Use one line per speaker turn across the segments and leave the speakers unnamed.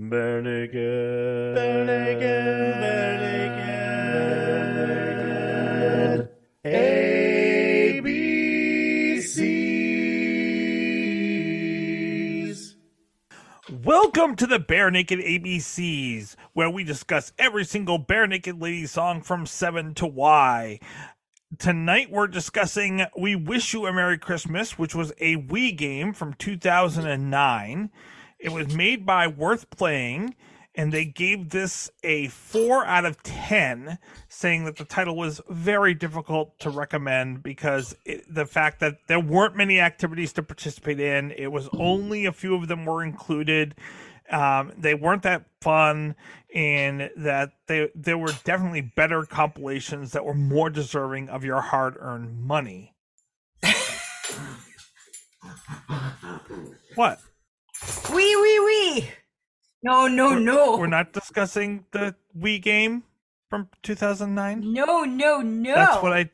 Bare naked. Bare naked. ABCs.
Welcome to the Bare Naked ABCs, where we discuss every single Barenaked Lady song from 7 to Y. Tonight we're discussing We Wish You a Merry Christmas, which was a Wii game from 2009. It was made by Worth Playing, and they gave this a 4 out of 10, saying that the title was very difficult to recommend because it, the fact that there weren't many activities to participate in, it was only a few of them were included. Um, they weren't that fun, and that they there were definitely better compilations that were more deserving of your hard-earned money. what?
Wee wee wee. No, no, no.
We're not discussing the Wii game from 2009.
No, no, no.
That's what I.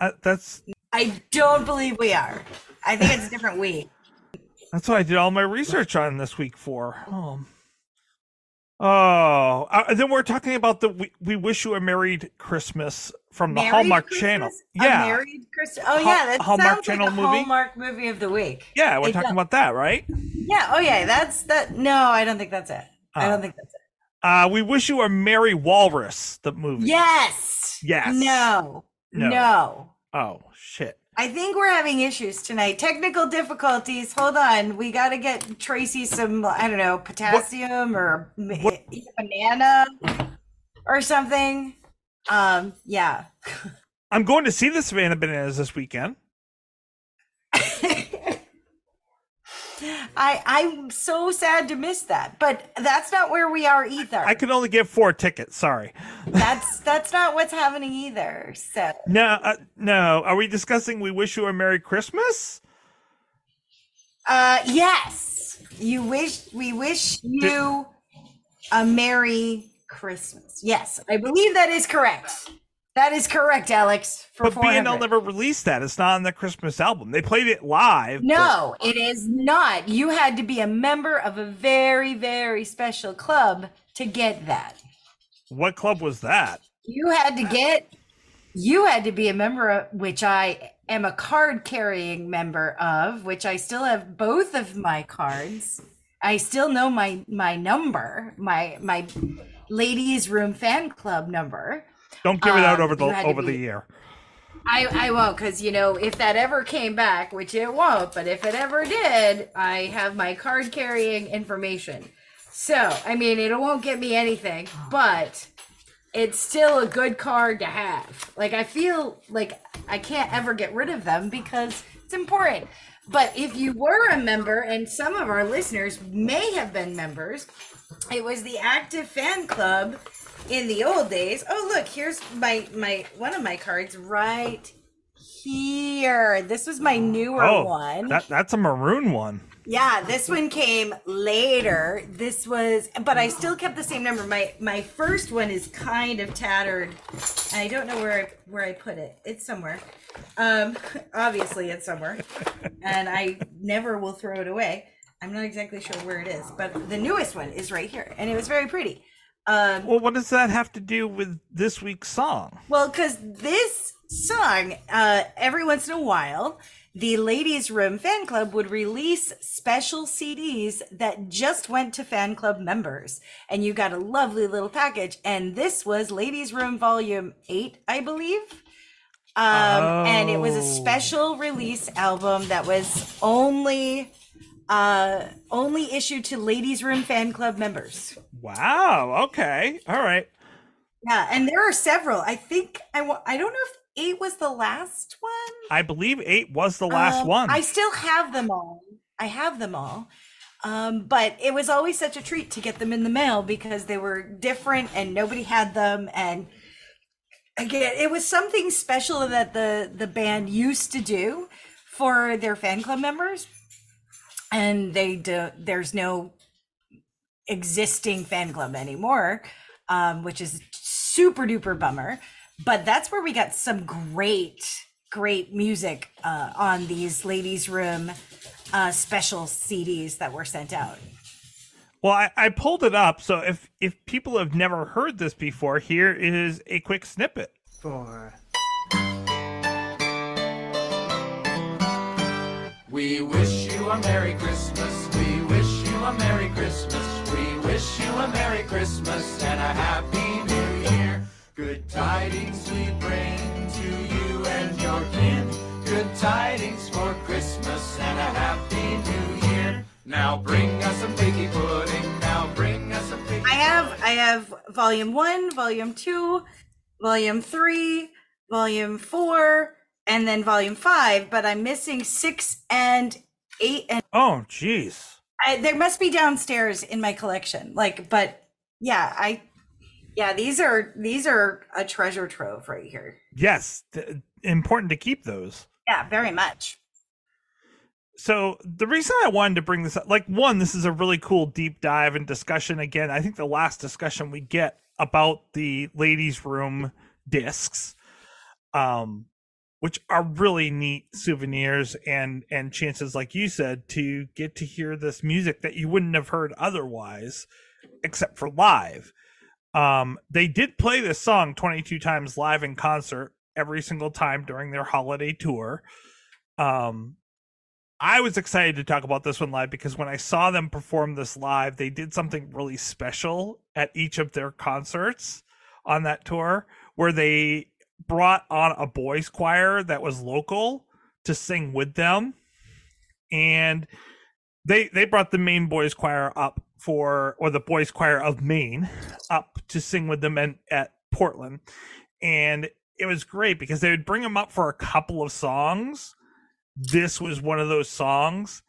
Uh, that's
I don't believe we are. I think it's a different we.
that's what I did all my research on this week for. Oh, oh. Uh, then we're talking about the we, we wish you a merry Christmas from the
Married
Hallmark
Christmas?
Channel.
A
Yeah,
married Christmas. Oh
Ha-
yeah, that
Hallmark
sounds
Channel
like a
movie?
Hallmark movie of the week.
yeah, we're
It
talking
does.
about that, right?
Yeah. Oh yeah, that's that. No, I don't think that's it. I
Oh.
don't think that's it.
Uh, we wish you a merry walrus. The movie.
Yes.
Yes.
No.
No.
No.
Oh shit.
I think we're having issues tonight. Technical difficulties. Hold on. We got to get Tracy some, I don't know, potassium or
What-
banana or something. Um, yeah.
I'm going to see the Savannah Bananas this weekend.
I I'm so sad to miss that, but that's not where we are either.
I can only give four tickets. Sorry.
that's that's not what's happening either. So
No, uh, no. Are we discussing we wish you a merry Christmas?
Uh, yes. You wish we wish you a merry Christmas. Yes, I believe that is correct. That is correct, Alex. For
But
400.
B&L never released that. It's not on the Christmas album. They played it live. but-
No, it is not. You had to be a member of a very, very special club to get that.
What club was that?
You had to get. You had to be a member of which I am a card carrying member of, which I still have both of my cards. I still know my my number, my my ladies room fan club number.
Don't give it out
Um,
over the over the year.
I I won't because you know if that ever came back, which it won't, but if it ever did, I have my card carrying information. So I mean, it won't get me anything, but it's still a good card to have. Like I feel like I can't ever get rid of them because it's important. But if you were a member, and some of our listeners may have been members, it was the active fan club in the old days. Oh, look, here's my my one of my cards right here. This was my newer
Oh,
one.
that that's a maroon one.
Yeah, this one came later. This was, but I still kept the same number. My my first one is kind of tattered. I don't know where I, where I put it. It's somewhere. Um, obviously it's somewhere, and I never will throw it away. I'm not exactly sure where it is, but the newest one is right here, and it was very pretty. Um,
Well, what does that have to do with this week's song?
well, because this song, uh, every once in a while, the Ladies Room fan club would release special CDs that just went to fan club members. And you got a lovely little package. And this was Ladies Room Volume 8, I believe. Um, And it was a
Oh.
special release album that was only. Uh, only issued to Ladies Room fan club members.
Wow. Okay. All right.
Yeah, and there are several. I think I I don't know if eight was the last one.
I believe eight was the last
Um,
one.
I still have them all. I have them all. Um, but it was always such a treat to get them in the mail because they were different and nobody had them. And again, it was something special that the the band used to do for their fan club members. And they do, there's no existing fan club anymore, um, which is super duper bummer. But that's where we got some great, great music uh, on these ladies' room uh, special CDs that were sent out.
Well, I, I pulled it up, so if if people have never heard this before, here is a quick snippet.
Four.
We wish you a Merry Christmas. We wish you a Merry Christmas. We wish you a Merry Christmas and a Happy New Year. Good tidings we bring to you and your kin. Good tidings for Christmas and a Happy New Year. Now bring us some figgy pudding. Now bring us some figgy
I have I have volume one, volume two, volume three, volume four, and then volume five, but I'm missing six and eight and
Oh, jeez.
I, there must be downstairs in my collection. Like, but yeah, I yeah, these are these are a treasure trove right here.
Yes, th- important to keep those.
Yeah, very much.
So the reason I wanted to bring this up, like one, this is a really cool deep dive and discussion. Again, I think the last discussion we get about the ladies' room discs, um, which are really neat souvenirs and and chances, like you said, to get to hear this music that you wouldn't have heard otherwise, except for live. Um, they did play this song 22 times live in concert every single time during their holiday tour. Um, I was excited to talk about this one live because when I saw them perform this live, they did something really special at each of their concerts on that tour where they brought on a boys choir that was local to sing with them. And they they brought the main boys choir up for or the boys choir of Maine up to sing with them in, at Portland. And it was great because they would bring them up for a couple of songs. This was one of those songs.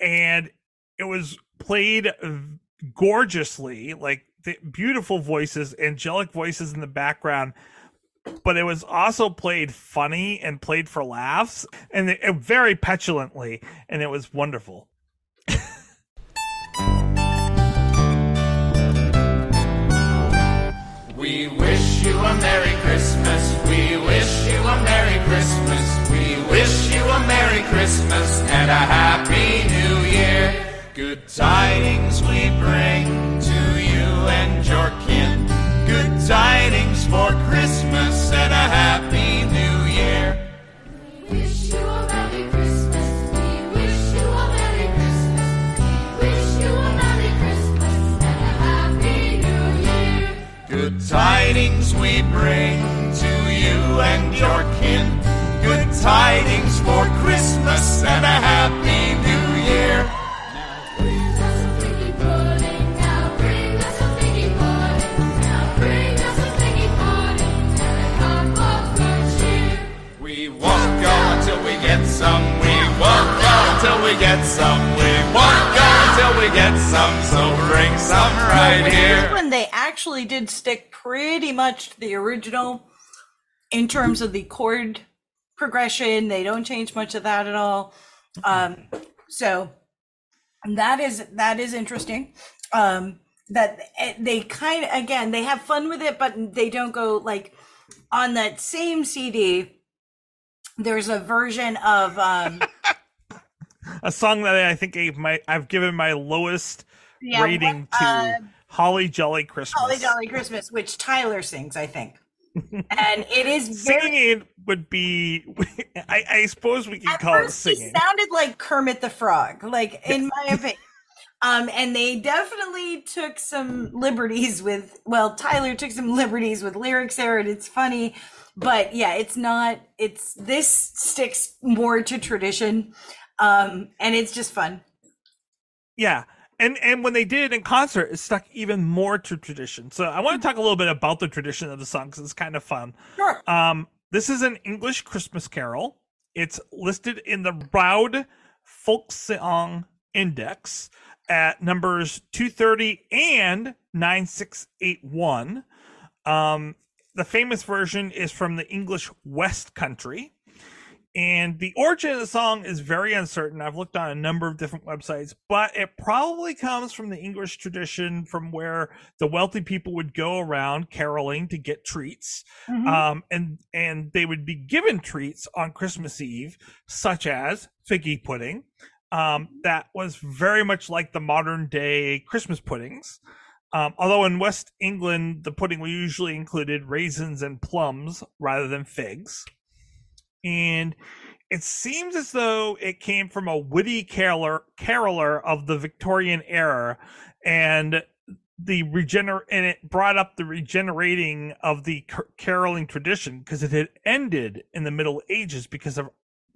And it was played gorgeously like the beautiful voices angelic voices in the background but it was also played funny and played for laughs and it, it very petulantly and it was wonderful
We wish you a Merry Christmas. We wish you a Merry Christmas. We wish you a Merry Christmas and a Happy New Year. Good tidings we bring to you and your kin. Good tidings for Christmas and a Happy New Year.
Wish you a Merry Christmas. We wish you a Merry Christmas. We wish you a Merry Christmas and a Happy New Year.
Good tidings we bring to you and your kin. Good tidings for Christmas and a Happy until we get some. We won't go until we get some. So bring some right
This
here.
one they actually did stick pretty much to the original in terms of the chord progression. They don't change much of that at all. Um, so that is that is interesting. Um, that eh, they kind of again they have fun with it, but they don't go like on that same CD. There's a version of um,
a song that i think gave my i've given my lowest
yeah,
rating
what,
to
uh,
holly jolly christmas
Holly Jolly Christmas, which Tyler sings, I think. and it is very
singing it would be I, I suppose we can
at
call it
he
singing
sounded like Kermit the Frog, like in my opinion. Um, and they definitely took some liberties with well, Tyler took some liberties with lyrics there, and it's funny. But yeah, it's not it's this sticks more to tradition. Um, and it's just fun.
yeah. And and when they did it in concert it stuck even more to tradition. So i want to talk a little bit about the tradition of the song because it's kind of fun.
Sure.
um this is an english christmas carol. It's listed in the Roud folk song index at numbers 230 and 9681 um the famous version is from the english west country and the origin of the song is very uncertain. I've looked on a number of different websites, but it probably comes from the English tradition from where the wealthy people would go around caroling to get treats.
Mhm.
Um, and, and they would be given treats on Christmas Eve, such as figgy pudding, um, that was very much like the modern day Christmas puddings. Um, although in West England, the pudding we usually included raisins and plums rather than figs. And it seems as though it came from a witty caroler, caroler of the Victorian era, and the regener and it brought up the regenerating of the car- caroling tradition because it had ended in the Middle Ages because of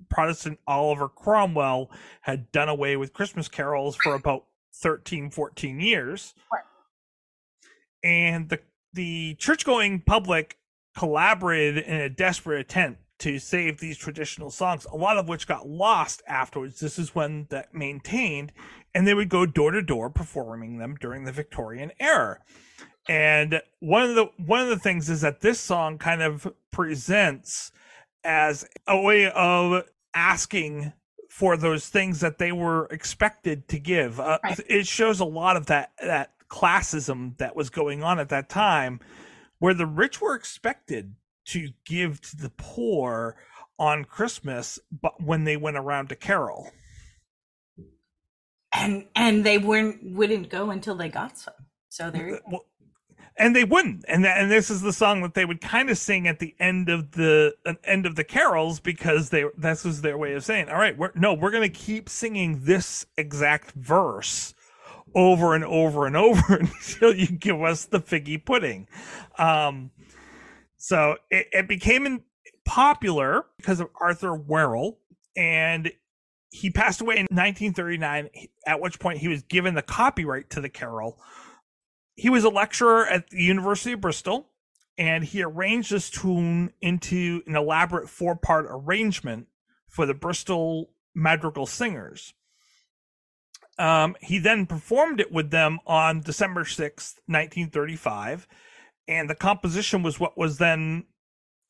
Protestant Oliver Cromwell had done away with Christmas carols for about 13, 14 years.
Right.
And the the church going public collaborated in a desperate attempt to save these traditional songs, a lot of which got lost afterwards. This is when that maintained, and they would go door to door performing them during the Victorian era. And one of the one of the things is that this song kind of presents as a way of asking for those things that they were expected to give. Uh,
Right.
It shows a lot of that that classism that was going on at that time, where the rich were expected to give to the poor on Christmas, but when they went around to carol.
and and they weren't wouldn't go until they got some. So there.
Well, and they wouldn't and that, and this is the song that they would kind of sing at the end of the uh, end of the carols because they this was their way of saying all right we're no we're going to keep singing this exact verse over and over and over until you give us the figgy pudding um so it, it became popular because of arthur warrell and he passed away in 1939 at which point he was given the copyright to the carol he was a lecturer at the University of Bristol, and he arranged this tune into an elaborate four part arrangement for the Bristol Madrigal Singers. Um, he then performed it with them on December 6th, 1935, and the composition was what was then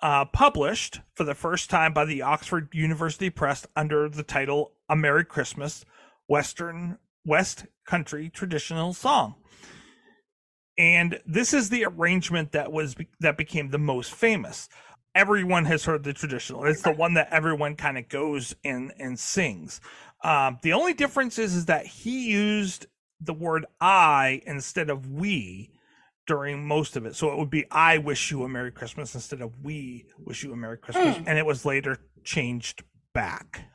uh, published for the first time by the Oxford University Press under the title A Merry Christmas Western West Country Traditional Song. And this is the arrangement that was that became the most famous. Everyone has heard the traditional. It's the one that everyone kind of goes and and sings. Um, the only difference is, is that he used the word i instead of we during most of it. So it would be i wish you a merry christmas instead of we wish you a merry christmas. And it was later changed back.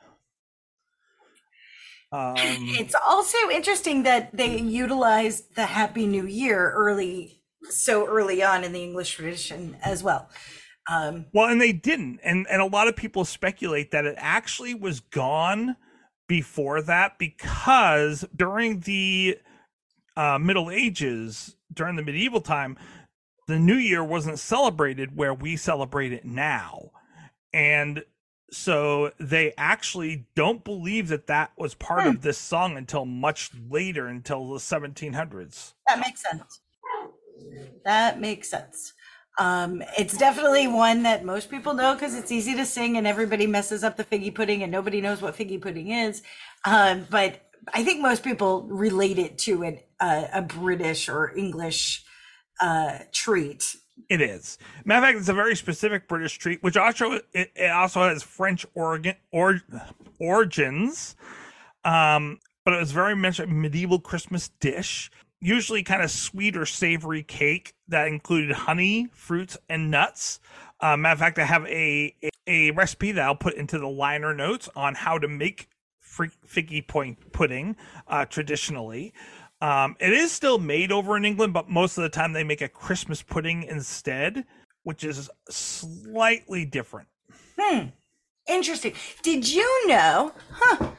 Um,
it's also interesting that they utilized the Happy New Year early, so early on in the English tradition as well. Um,
Well, and they didn't, and and a lot of people speculate that it actually was gone before that because during the uh, Middle Ages, during the medieval time, the New Year wasn't celebrated where we celebrate it now, and so they actually don't believe that that was part of this song until much later, until the 1700s.
that makes sense. That makes sense. Um, it's definitely one that most people know because it's easy to sing and everybody messes up the figgy pudding and nobody knows what figgy pudding is. Um, but I think most people relate it to an, a British or English uh, treat.
It is. Matter of fact, it's a very specific British treat, which also it, it also has French origin or origins. Um, but it was very much a medieval Christmas dish, usually kind of sweet or savory cake that included honey, fruits, and nuts. Uh, matter of fact, I have a, a a recipe that I'll put into the liner notes on how to make figgy point pudding uh, traditionally. Um, it is still made over in England, but most of the time they make a Christmas pudding instead, which is slightly different. Hmm.
Interesting. Did you know, huh,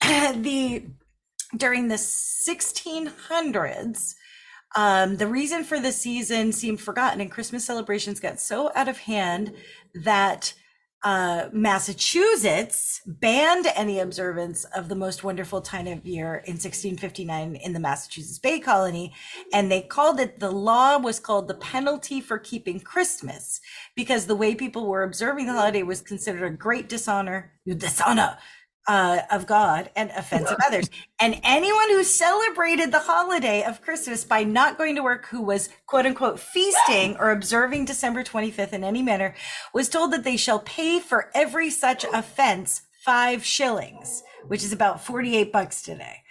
the during the 1600s, um, the reason for the season seemed forgotten and Christmas celebrations got so out of hand that uh, Massachusetts banned any observance of the most wonderful time of year in 1659 in the Massachusetts Bay Colony. And they called it, the law was called the penalty for keeping Christmas because the way people were observing the holiday was considered a great dishonor, You dishonor uh, of God and offense of others. And anyone who celebrated the holiday of Christmas by not going to work, who was quote unquote feasting or observing December 25th in any manner, was told that they shall pay for every such offense five shillings, which is about 48 bucks today.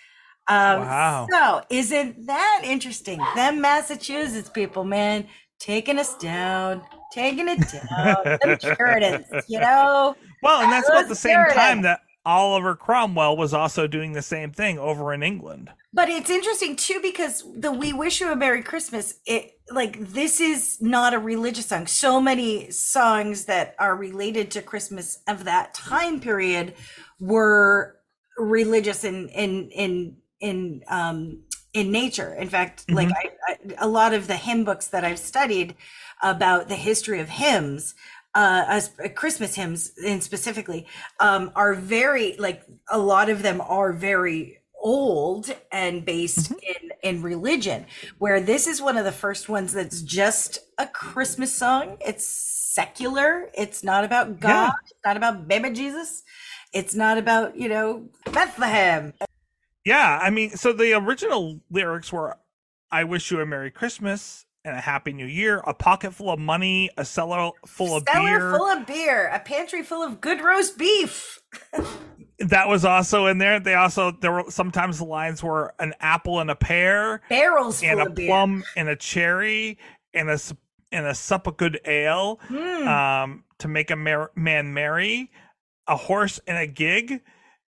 Um,
Wow.
So isn't that interesting? Them Massachusetts people, man, taking us down, taking it down. Them Puritans, you know?
Well, and that's about the same time that Oliver Cromwell was also doing the same thing over in England.
But it's interesting too because the "We Wish You a Merry Christmas," it like this is not a religious song. So many songs that are related to Christmas of that time period were religious in in in in um in nature. In fact, like I, I, a lot of the hymn books that I've studied about the history of hymns uh, as uh, Christmas hymns in specifically, um, are very like a lot of them are very old and based in in religion. Where this is one of the first ones that's just a Christmas song. It's secular. It's not about God.
Yeah.
It's not about baby Jesus. It's not about you know Bethlehem.
Yeah, I mean, so the original lyrics were I wish you a Merry Christmas and a Happy New Year, a pocket full of money, a cellar full of
Cellar
beer.
full of beer, a pantry full of good roast beef.
that was also in there. They also there were sometimes the lines were an apple and a pear,
Barrels full
and a
of beer.
plum and a cherry, and a and a sup of good ale,
Hmm.
um, to make a mer- man merry, a horse and a gig,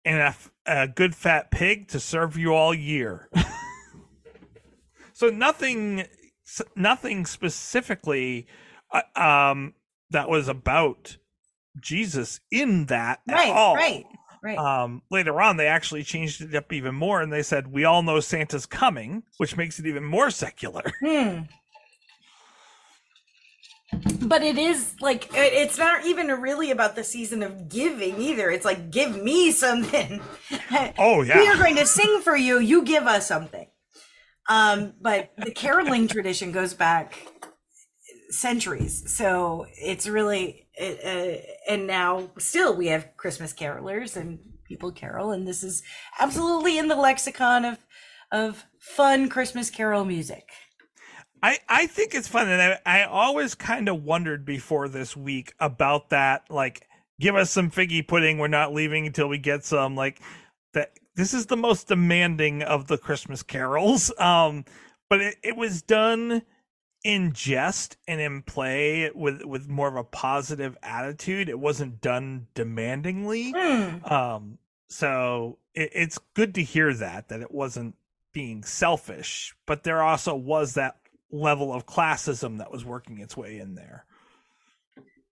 and a, f- a good fat pig to serve you all year. so nothing, nothing specifically, uh, um, that was about Jesus in that at all.
right, right.
Um, later on, they actually changed it up even more, and they said, "We all know Santa's coming," which makes it even more secular.
Hmm. But it is like it's not even really about the season of giving either. It's like give me something.
Oh yeah,
We are going to sing for you. You give us something. Um, but the caroling tradition goes back centuries, so it's really uh, and now still we have Christmas carolers and people carol, and this is absolutely in the lexicon of of fun Christmas carol music.
I I think it's fun, and I I always kind of wondered before this week about that. Like, give us some figgy pudding. We're not leaving until we get some. Like that. This is the most demanding of the Christmas carols. Um, but it, it was done in jest and in play with with more of a positive attitude. It wasn't done demandingly.
Hmm.
Um, so it, it's good to hear that that it wasn't being selfish, but there also was that level of classism that was working its way in there.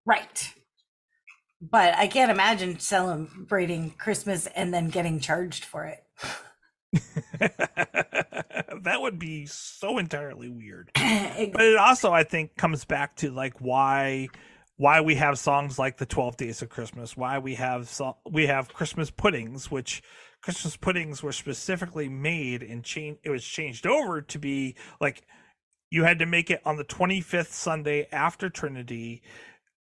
Right. But I can't imagine celebrating Christmas and then getting charged for it.
that would be so entirely weird. But it also, I think, comes back to like why why we have songs like the 12 days of christmas why we have so- we have christmas puddings which christmas puddings were specifically made and changed it was changed over to be like you had to make it on the 25th sunday after trinity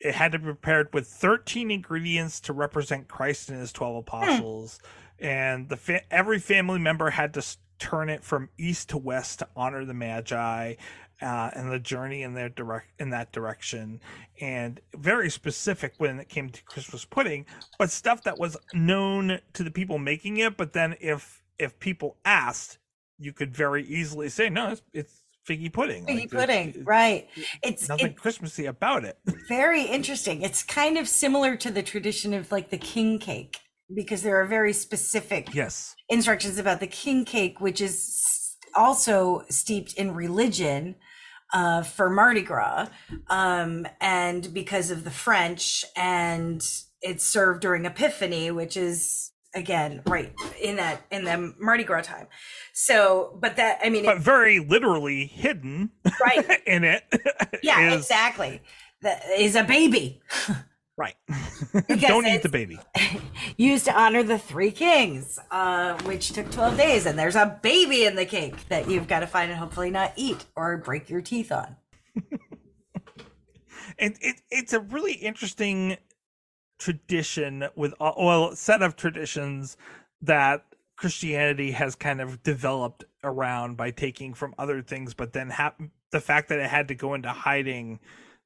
it had to be prepared with 13 ingredients to represent christ and his 12 apostles and the fa- every family member had to turn it from east to west to honor the magi uh, and the journey in their direct in that direction, and very specific when it came to Christmas pudding, but stuff that was known to the people making it. But then if if people asked, you could very easily say, "No, it's, it's figgy pudding."
Figgy
Like,
pudding, right? It's
Nothing
it's
Christmassy about it.
very interesting. It's kind of similar to the tradition of like the king cake because there are very specific
yes.
instructions about the king cake, which is also steeped in religion uh, for Mardi Gras, um, and because of the French, and it's served during Epiphany, which is again right in that in the Mardi Gras time. So, but that I mean,
But very literally hidden
right?
in it.
Yeah,
is-
exactly. That is a baby.
Right. Don't eat the baby.
used to honor the three kings, uh, which took 12 days. And there's a baby in the cake that you've got to find and hopefully not eat or break your teeth on.
and it, it's a really interesting tradition with all- well set of traditions that christianity has kind of developed around by taking from other things but then ha- the fact that it had to go into hiding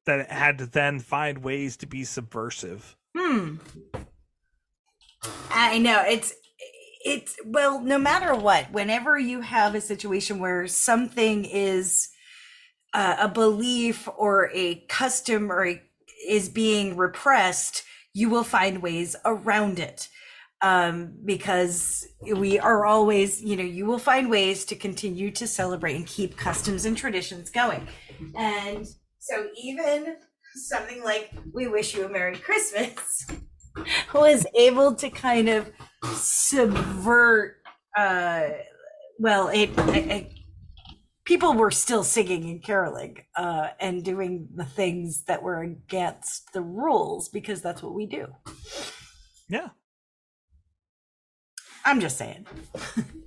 that it had to then find ways to be subversive
Hmm. I know it's it's well, no matter what, whenever you have a situation where something is uh, a belief or a custom or a, is being repressed, you will find ways around it. Um, because we are always, you know, you will find ways to continue to celebrate and keep customs and traditions going. And so even something like we wish you a Merry Christmas was able to kind of subvert uh well it, people were still singing and caroling uh and doing the things that were against the rules because that's what we do
Yeah.
i'm just saying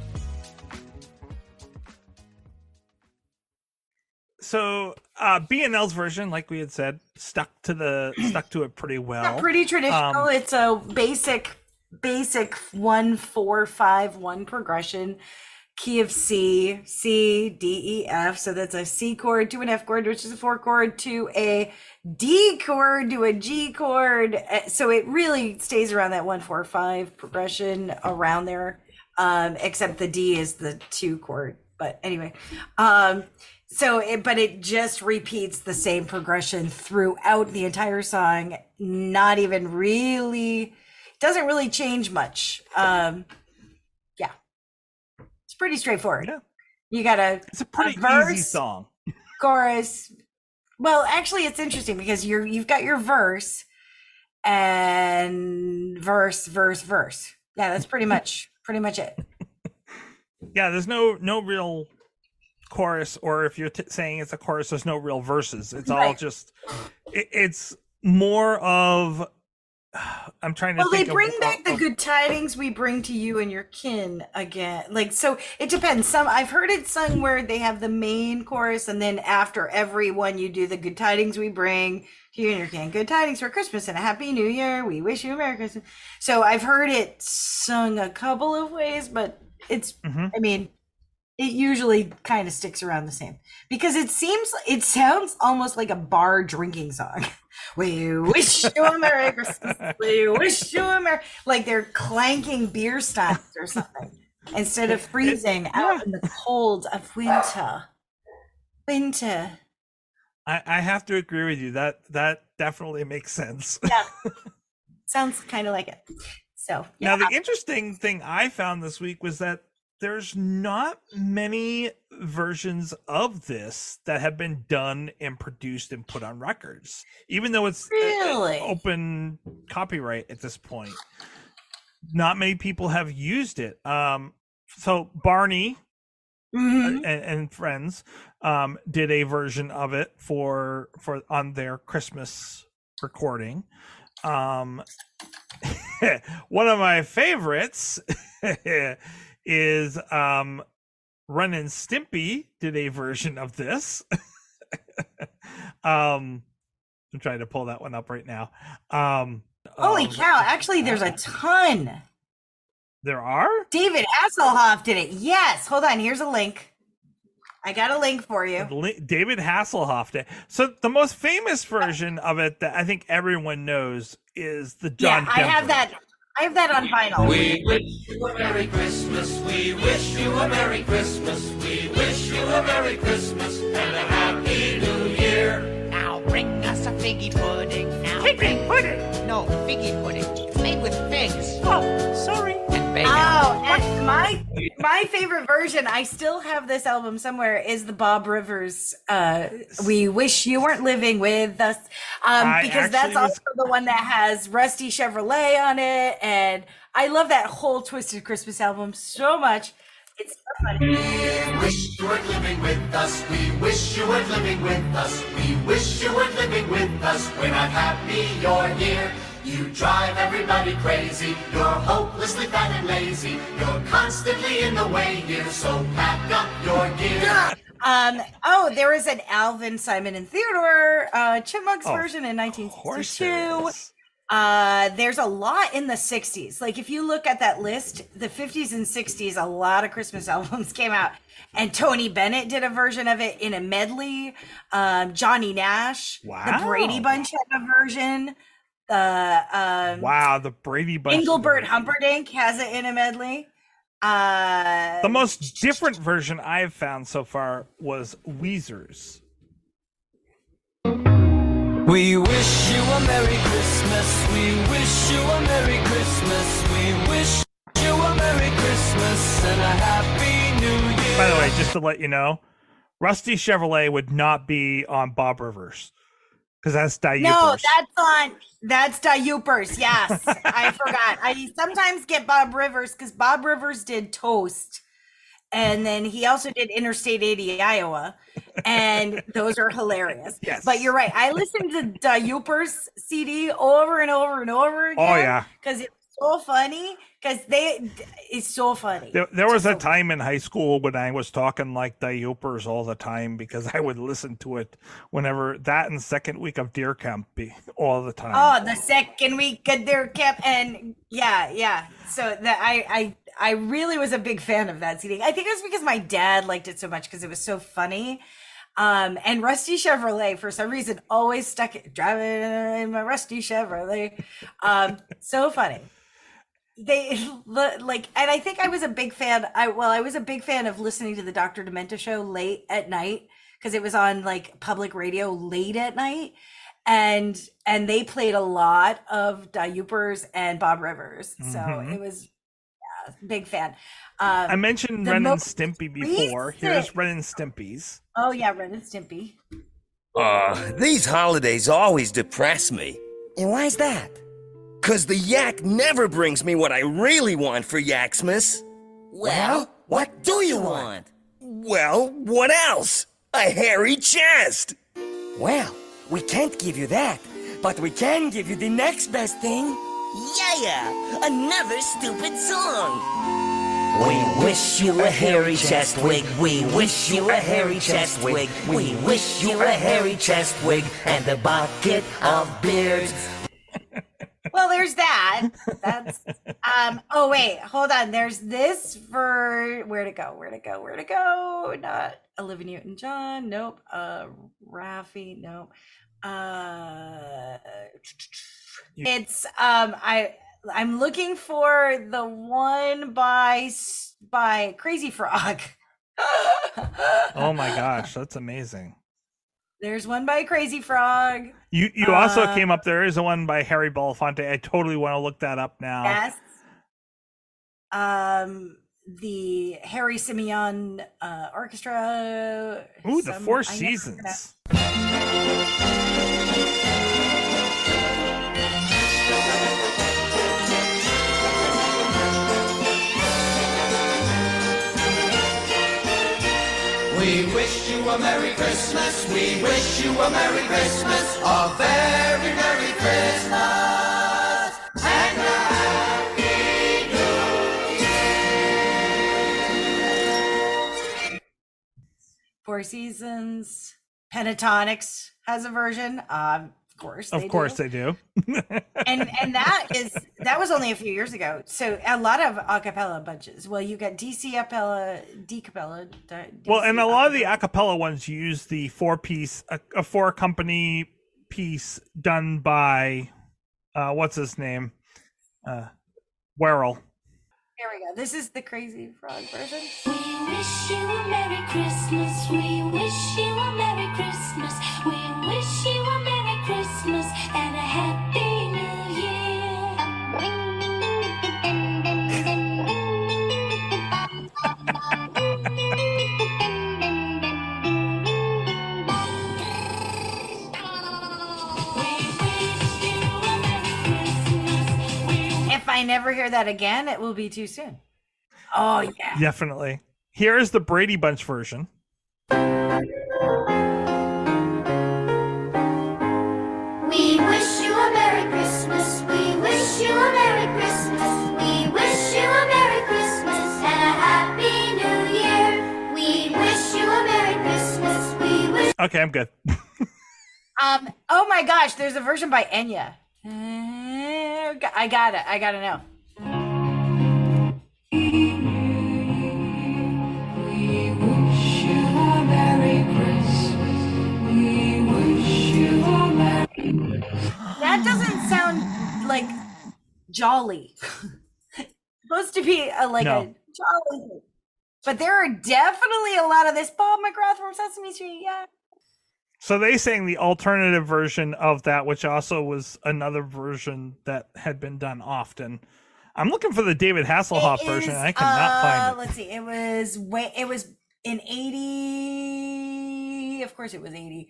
So uh BNL's version, like we had said, stuck to the stuck to it pretty well.
pretty traditional.
Um,
it's a basic basic one four five one progression. Key of c c d e f. So that's a c chord to an f chord which is a four chord to a d chord to a g chord. Uh, so it really stays around that one four five progression around there um except the d is the two chord. But anyway um so it but it just repeats the same progression throughout the entire song not even really doesn't really change much um yeah it's pretty straightforward
Yeah.
you got a
It's a pretty easy
verse.
song.
chorus well actually it's interesting because you're you've got your verse and verse verse verse yeah that's pretty much pretty much it
Yeah, there's no no real chorus, or if you're t- saying it's a chorus, there's no real verses. It's all just. It, it's more of. I'm trying to.
Well, they
think of-
bring back the good tidings we bring to you and your kin again. Like, so it depends. Some I've heard it sung where they have the main chorus, and then after every one, you do the good tidings we bring to you and your kin. Good tidings for Christmas and a happy new year. We wish you a Merry Christmas. So I've heard it sung a couple of ways, but it's,
Mhm.
I mean, it usually kind of sticks around the same because it seems, it sounds almost like a bar drinking song. We wish you a Merry Christmas. We wish you a Merry. Like they're clanking beer steins or something instead of freezing out in the cold of winter. Winter.
I, I have to agree with you. That that definitely makes sense.
Yeah. Sounds kind of like it. So,
Now, the interesting thing I found this week was that there's not many versions of this that have been done and produced and put on records, even though it's uh,
Really?
open copyright at this point. Not many people have used it. Um, so Barney
Mhm.
and, and friends um, did a version of it for for on their Christmas recording. Um, one of my favorites is um, Ren and Stimpy did a version of this. Um, I'm trying to pull that one up right now. Um,
Holy
um,
cow! Actually, there's a ton.
There are.
David Hasselhoff did it. Yes. Hold on. Here's a link. I got a link for you.
David Hasselhoff did. So the most famous version of it that I think everyone knows is the John.
yeah, I have that. I have that on vinyl.
We wish you a Merry Christmas. We wish you a Merry Christmas. We wish you a Merry Christmas and a Happy New Year.
Now bring us a figgy pudding. Now
Figgy pudding.
No, figgy pudding. It's made with figs
Oh, sorry.
And bacon.
Oh, and my my favorite version, I still have this album somewhere, is the Bob Rivers uh We Wish You Weren't Living With Us. Um because that's
actually was-
also the one that has Rusty Chevrolet on it. And I love that whole Twisted Christmas album so much. It's so funny.
We wish you weren't living with us. We wish you weren't living with us. We wish you weren't living with us. We're not happy you're here. You drive everybody crazy. You're hopelessly fat and lazy. You're constantly in the way here. So pack up your gear.
Um, oh, there was an Alvin, Simon, and Theodore uh, Chipmunks
Oh,
version in
Of
1962. Uh, there's a lot in the 60s. Like if you look at that list, the 50s and 60s, a lot of Christmas albums came out. And Tony Bennett did a version of it in a medley. Um, Johnny Nash, the Brady Bunch had a version. The um,
Wow, the Brady Bunch.
Engelbert Humperdinck has it in a medley. Uh,
The most different version I've found so far was Weezer's.
We wish you a Merry Christmas. We wish you a Merry Christmas. We wish you a Merry Christmas and a Happy New Year.
By the way, just to let you know, Rusty Chevrolet would not be on Bob Rivers because that's Da Yoopers.
No, that's on. That's Da Yoopers. Yes, I forgot. I sometimes get Bob Rivers because Bob Rivers did Toast, and then he also did Interstate 80 Iowa, and those are hilarious.
Yes.
But you're right. I listened to Da Yoopers CD over and over and over oh, again.
Oh, yeah.
because it's so funny. Because they, it's so funny.
There, there was a
so-
time in high school when I was talking like Da Yoopers all the time because I would listen to it whenever that and second week of deer camp be all the time.
Oh, the second week of Deer camp, and yeah, yeah. So that I, I, I really was a big fan of that CD. I think it was because my dad liked it so much because it was so funny. Um, and Rusty Chevrolet for some reason always stuck it driving in my Rusty Chevrolet. Um, so funny. They li- like, and I think I was a big fan. I well, I was a big fan of listening to the Dr. Demento show late at night because it was on like public radio late at night and and they played a lot of Da Yoopers and Bob Rivers. So
Mhm.
it was yeah, big fan. Um,
I mentioned Ren and Stimpy before. Here's Ren and Stimpy's.
oh yeah, Ren and Stimpy.
Uh, these holidays always depress me. And why's that? Cause the yak never brings me what I really want for Yaxmas. Well, what do you want? Well, what else? A hairy chest! Well, we can't give you that, but we can give you the next best thing. Yeah, another stupid song. We wish you a hairy chest wig. We wish you a hairy chest wig. We wish you a hairy chest wig and a bucket of beards.
Well, there's that. That's um. Oh wait, hold on. There's this for where to go, where to go, where to go. Not Olivia Newton-John. Nope. Uh, Raffi. Nope. Uh, it's um. I I'm looking for the one by by Crazy Frog.
Oh my gosh, that's amazing.
There's one by Crazy Frog.
You you also
Uh,
came up. There is a one by Harry Belafonte. I totally want to look that up now.
Yes. Um, the Harry Simeone uh, Orchestra.
Ooh, the Four
I
Seasons.
We wish a Merry Christmas. We wish you a Merry Christmas. A very Merry Christmas. And
Four Seasons. Pentatonix has a version. Um, course,
Of course
do.
they do.
and and that is that was only a few years ago. So a lot of a cappella bunches. Well, you got DC acapella, D capella.
well, and a lot of the a cappella ones use the four piece, a, a four company piece done by, uh, what's his name? Uh, Warrell.
Here we go. This is the crazy frog version.
We wish you a Merry Christmas. We wish you a Merry Christmas. We wish you a Merry Christmas and a Happy New year.
If I never hear that again, it will be too soon. Oh yeah.
Definitely. Here is the Brady Bunch version. Okay, I'm good.
Um. Oh my gosh, there's a version by Enya. I got it. I gotta know. That doesn't sound like jolly. Supposed to be a, like a jolly. But there are definitely a lot of this Bob McGrath from Sesame Street. Yeah.
So they sang the alternative version of that, which also was another version that had been done often. I'm looking for the David Hasselhoff
is,
version. I cannot
uh,
find it.
Let's see. It was way. It was in '80. Of course, it was
'80.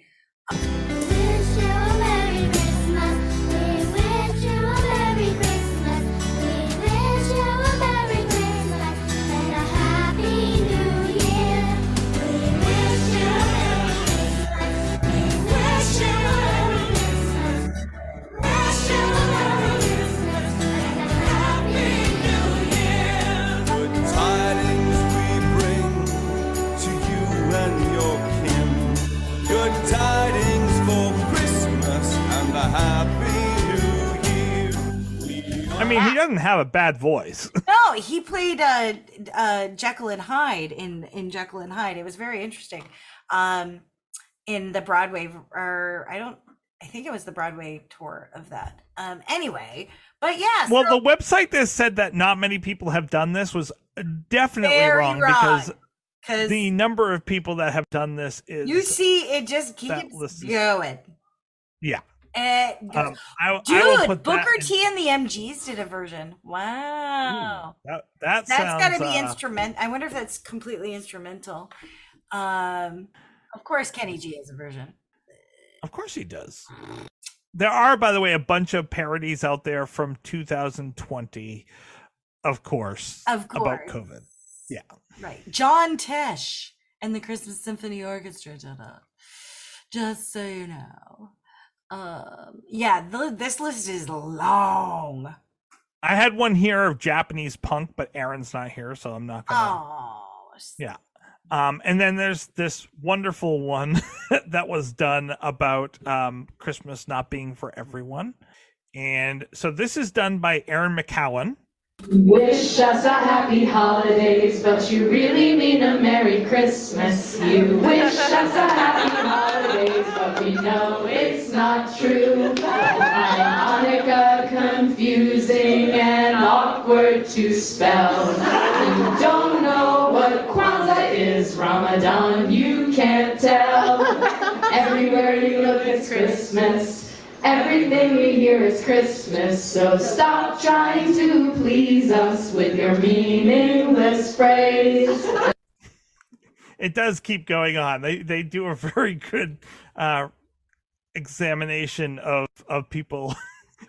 Mean, he doesn't have a bad voice.
No, he played uh, uh, Jekyll and Hyde in in Jekyll and Hyde. It was very interesting. Um, in the Broadway, or I don't, I think it was the Broadway tour of that. Um, anyway, but yeah.
well,
so-
the website that said that not many people have done this was definitely wrong,
wrong,
because
'cause
the number of people that have done this is
you see, it just keeps
list is-
going.
yeah.
Goes-
Um, I, I will
Dude,
put
Booker
that
T and the MGs did a version. Wow.
that, that
That's
sounds,
got to be
uh,
instrument. I wonder if that's completely instrumental. Um, of course, Kenny G has a version.
Of course he does. There are, by the way, a bunch of parodies out there from 2020, of course,
Of
about. COVID. Yeah.
Right. John Tesh and the Christmas Symphony Orchestra did it. Just so you know. Um, yeah, the, this list is long.
I had one here of Japanese punk, but Aaron's not here, so I'm not gonna.
Oh,
Yeah. Um, and then there's this wonderful one that was done about um, Christmas not being for everyone. And so this is done by Aaron McCowan.
Wish us a happy holidays, but you really mean a Merry Christmas. You wish us a happy holidays, but we know it's not true. Find Hanukkah confusing and awkward to spell. You don't know what Kwanzaa is, Ramadan, you can't tell. Everywhere you look, it's Christmas. Everything we hear is Christmas, so stop trying to please us with your meaningless phrase.
It does keep going on. They they do a very good uh, examination of of people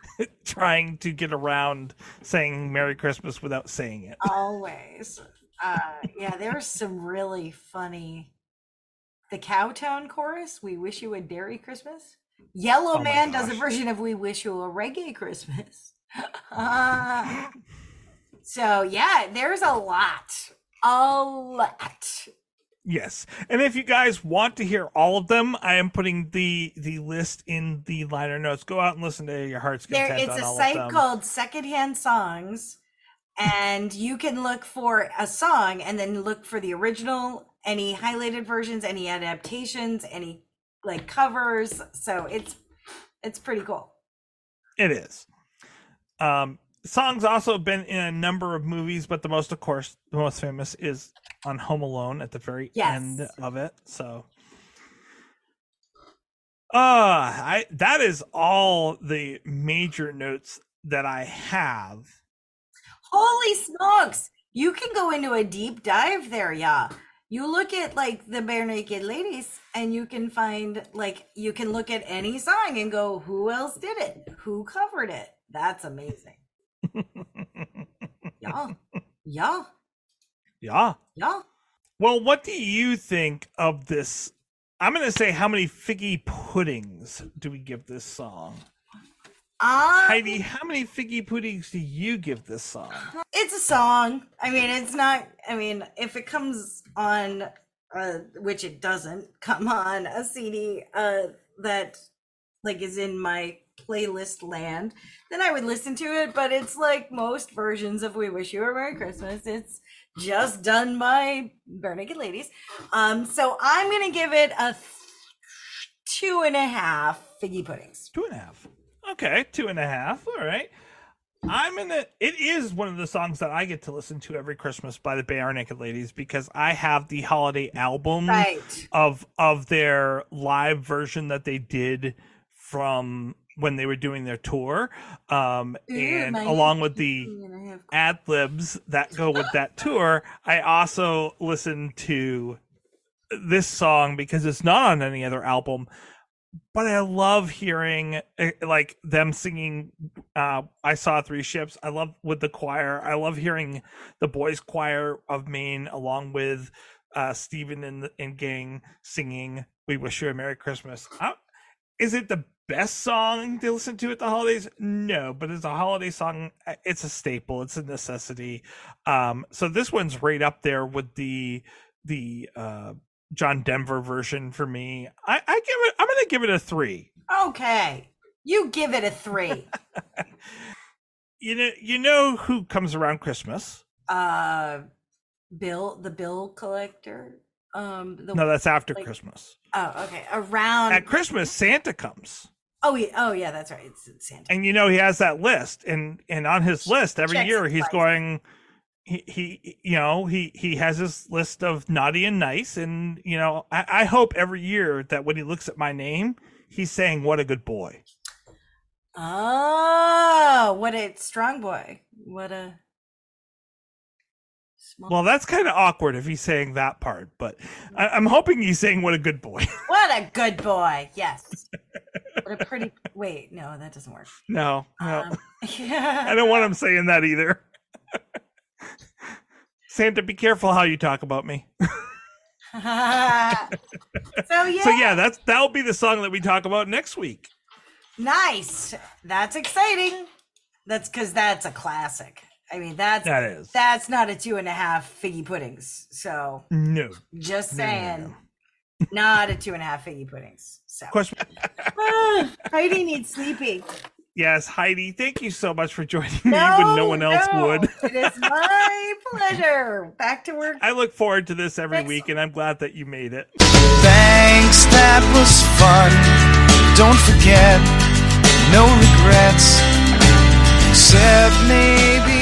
trying to get around saying Merry Christmas without saying it.
Always. Uh, yeah, there's some really funny. The Cowtown chorus, We Wish You a Dairy Christmas. Yellow
Oh
Man does a version of We Wish You a Reggae Christmas. Uh, so, yeah, there's a lot. A lot.
Yes, and if you guys want to hear all of them, I am putting the the list in the liner notes. Go out and listen to your heart's
There,
content.
it's
on
a site called Secondhand Songs, and you can look for a song and then look for the original, any highlighted versions, any adaptations, any like covers. So it's it's pretty cool.
It is. Um, songs also have been in a number of movies, but the most, of course, the most famous is on Home Alone at the very
Yes.
end of it. So, uh, I that is all the major notes that I have.
Holy smokes! You can go into a deep dive there, yeah. You look at like the Barenaked Ladies, and you can find like you can look at any song and go, who else did it? Who covered it? That's amazing. yeah, yeah,
Yeah.
yeah.
Well, what do you think of this? I'm going to say, how many figgy puddings do we give this song?
I,
Heidi, how many figgy puddings do you give this song?
it's a song. I mean, it's not. I mean, if it comes on, uh, which it doesn't come on a CD uh, that like is in my playlist land, then I would listen to it. But it's like most versions of "We Wish You a Merry Christmas." It's just done by Barenaked Ladies. Um, so I'm gonna give it a two and a half figgy puddings.
Two and a half. Okay, two and a half. All right. I'm in the. It is one of the songs that I get to listen to every Christmas by the Barenaked Ladies because I have the holiday album
Right.
of of their live version that they did from when they were doing their tour, um, and along with the
two and a half
ad libs that go with that tour, I also listen to this song because it's not on any other album. But I love hearing eh, like them singing. Uh, I saw three ships. I love with the choir. I love hearing the boys' choir of Maine along with uh, Stephen and the and gang singing. We wish you a merry Christmas. I, is it the best song to listen to at the holidays? No, but it's a holiday song. It's a staple. It's a necessity. Um, so this one's right up there with the the uh, John Denver version for me. I, I give it. I'm gonna give it a three.
Okay. You give it a three.
You know, you know who comes around Christmas?
uh bill the bill collector. Um the
No, that's after
like-
Christmas.
Oh, okay. Around
At Christmas, Santa comes.
Oh yeah, oh yeah, that's right. It's, it's Santa.
and you know he has that list and and on his list every
Checks
year he's
twice.
going he, he you know he he has his list of naughty and nice and you know I, I hope every year that when he looks at my name he's saying what a good boy
Oh, what a strong boy. What a small
well that's kind of awkward if he's saying that part but I, i'm hoping he's saying what a good boy
What a good boy. Yes. what a pretty wait, no, that doesn't work.
no no
Um, yeah.
i don't want him saying that either santa be careful how you talk about me
so yeah.
so yeah that's that'll be the song that we talk about next week
Nice. That's exciting. That's because that's a classic. I mean, that's
That is.
that's not a two and a half figgy puddings. So
no
just
No, no, no,
saying, not a two and a half figgy puddings. So
question
Ah, Heidi needs sleepy.
Yes, Heidi, thank you so much for joining me when no one else
no,
would.
it is my pleasure. Back to work.
I look forward to this every
Thanks.
week, and I'm glad that you made it.
Thanks, that was fun. Don't forget, no regrets, except maybe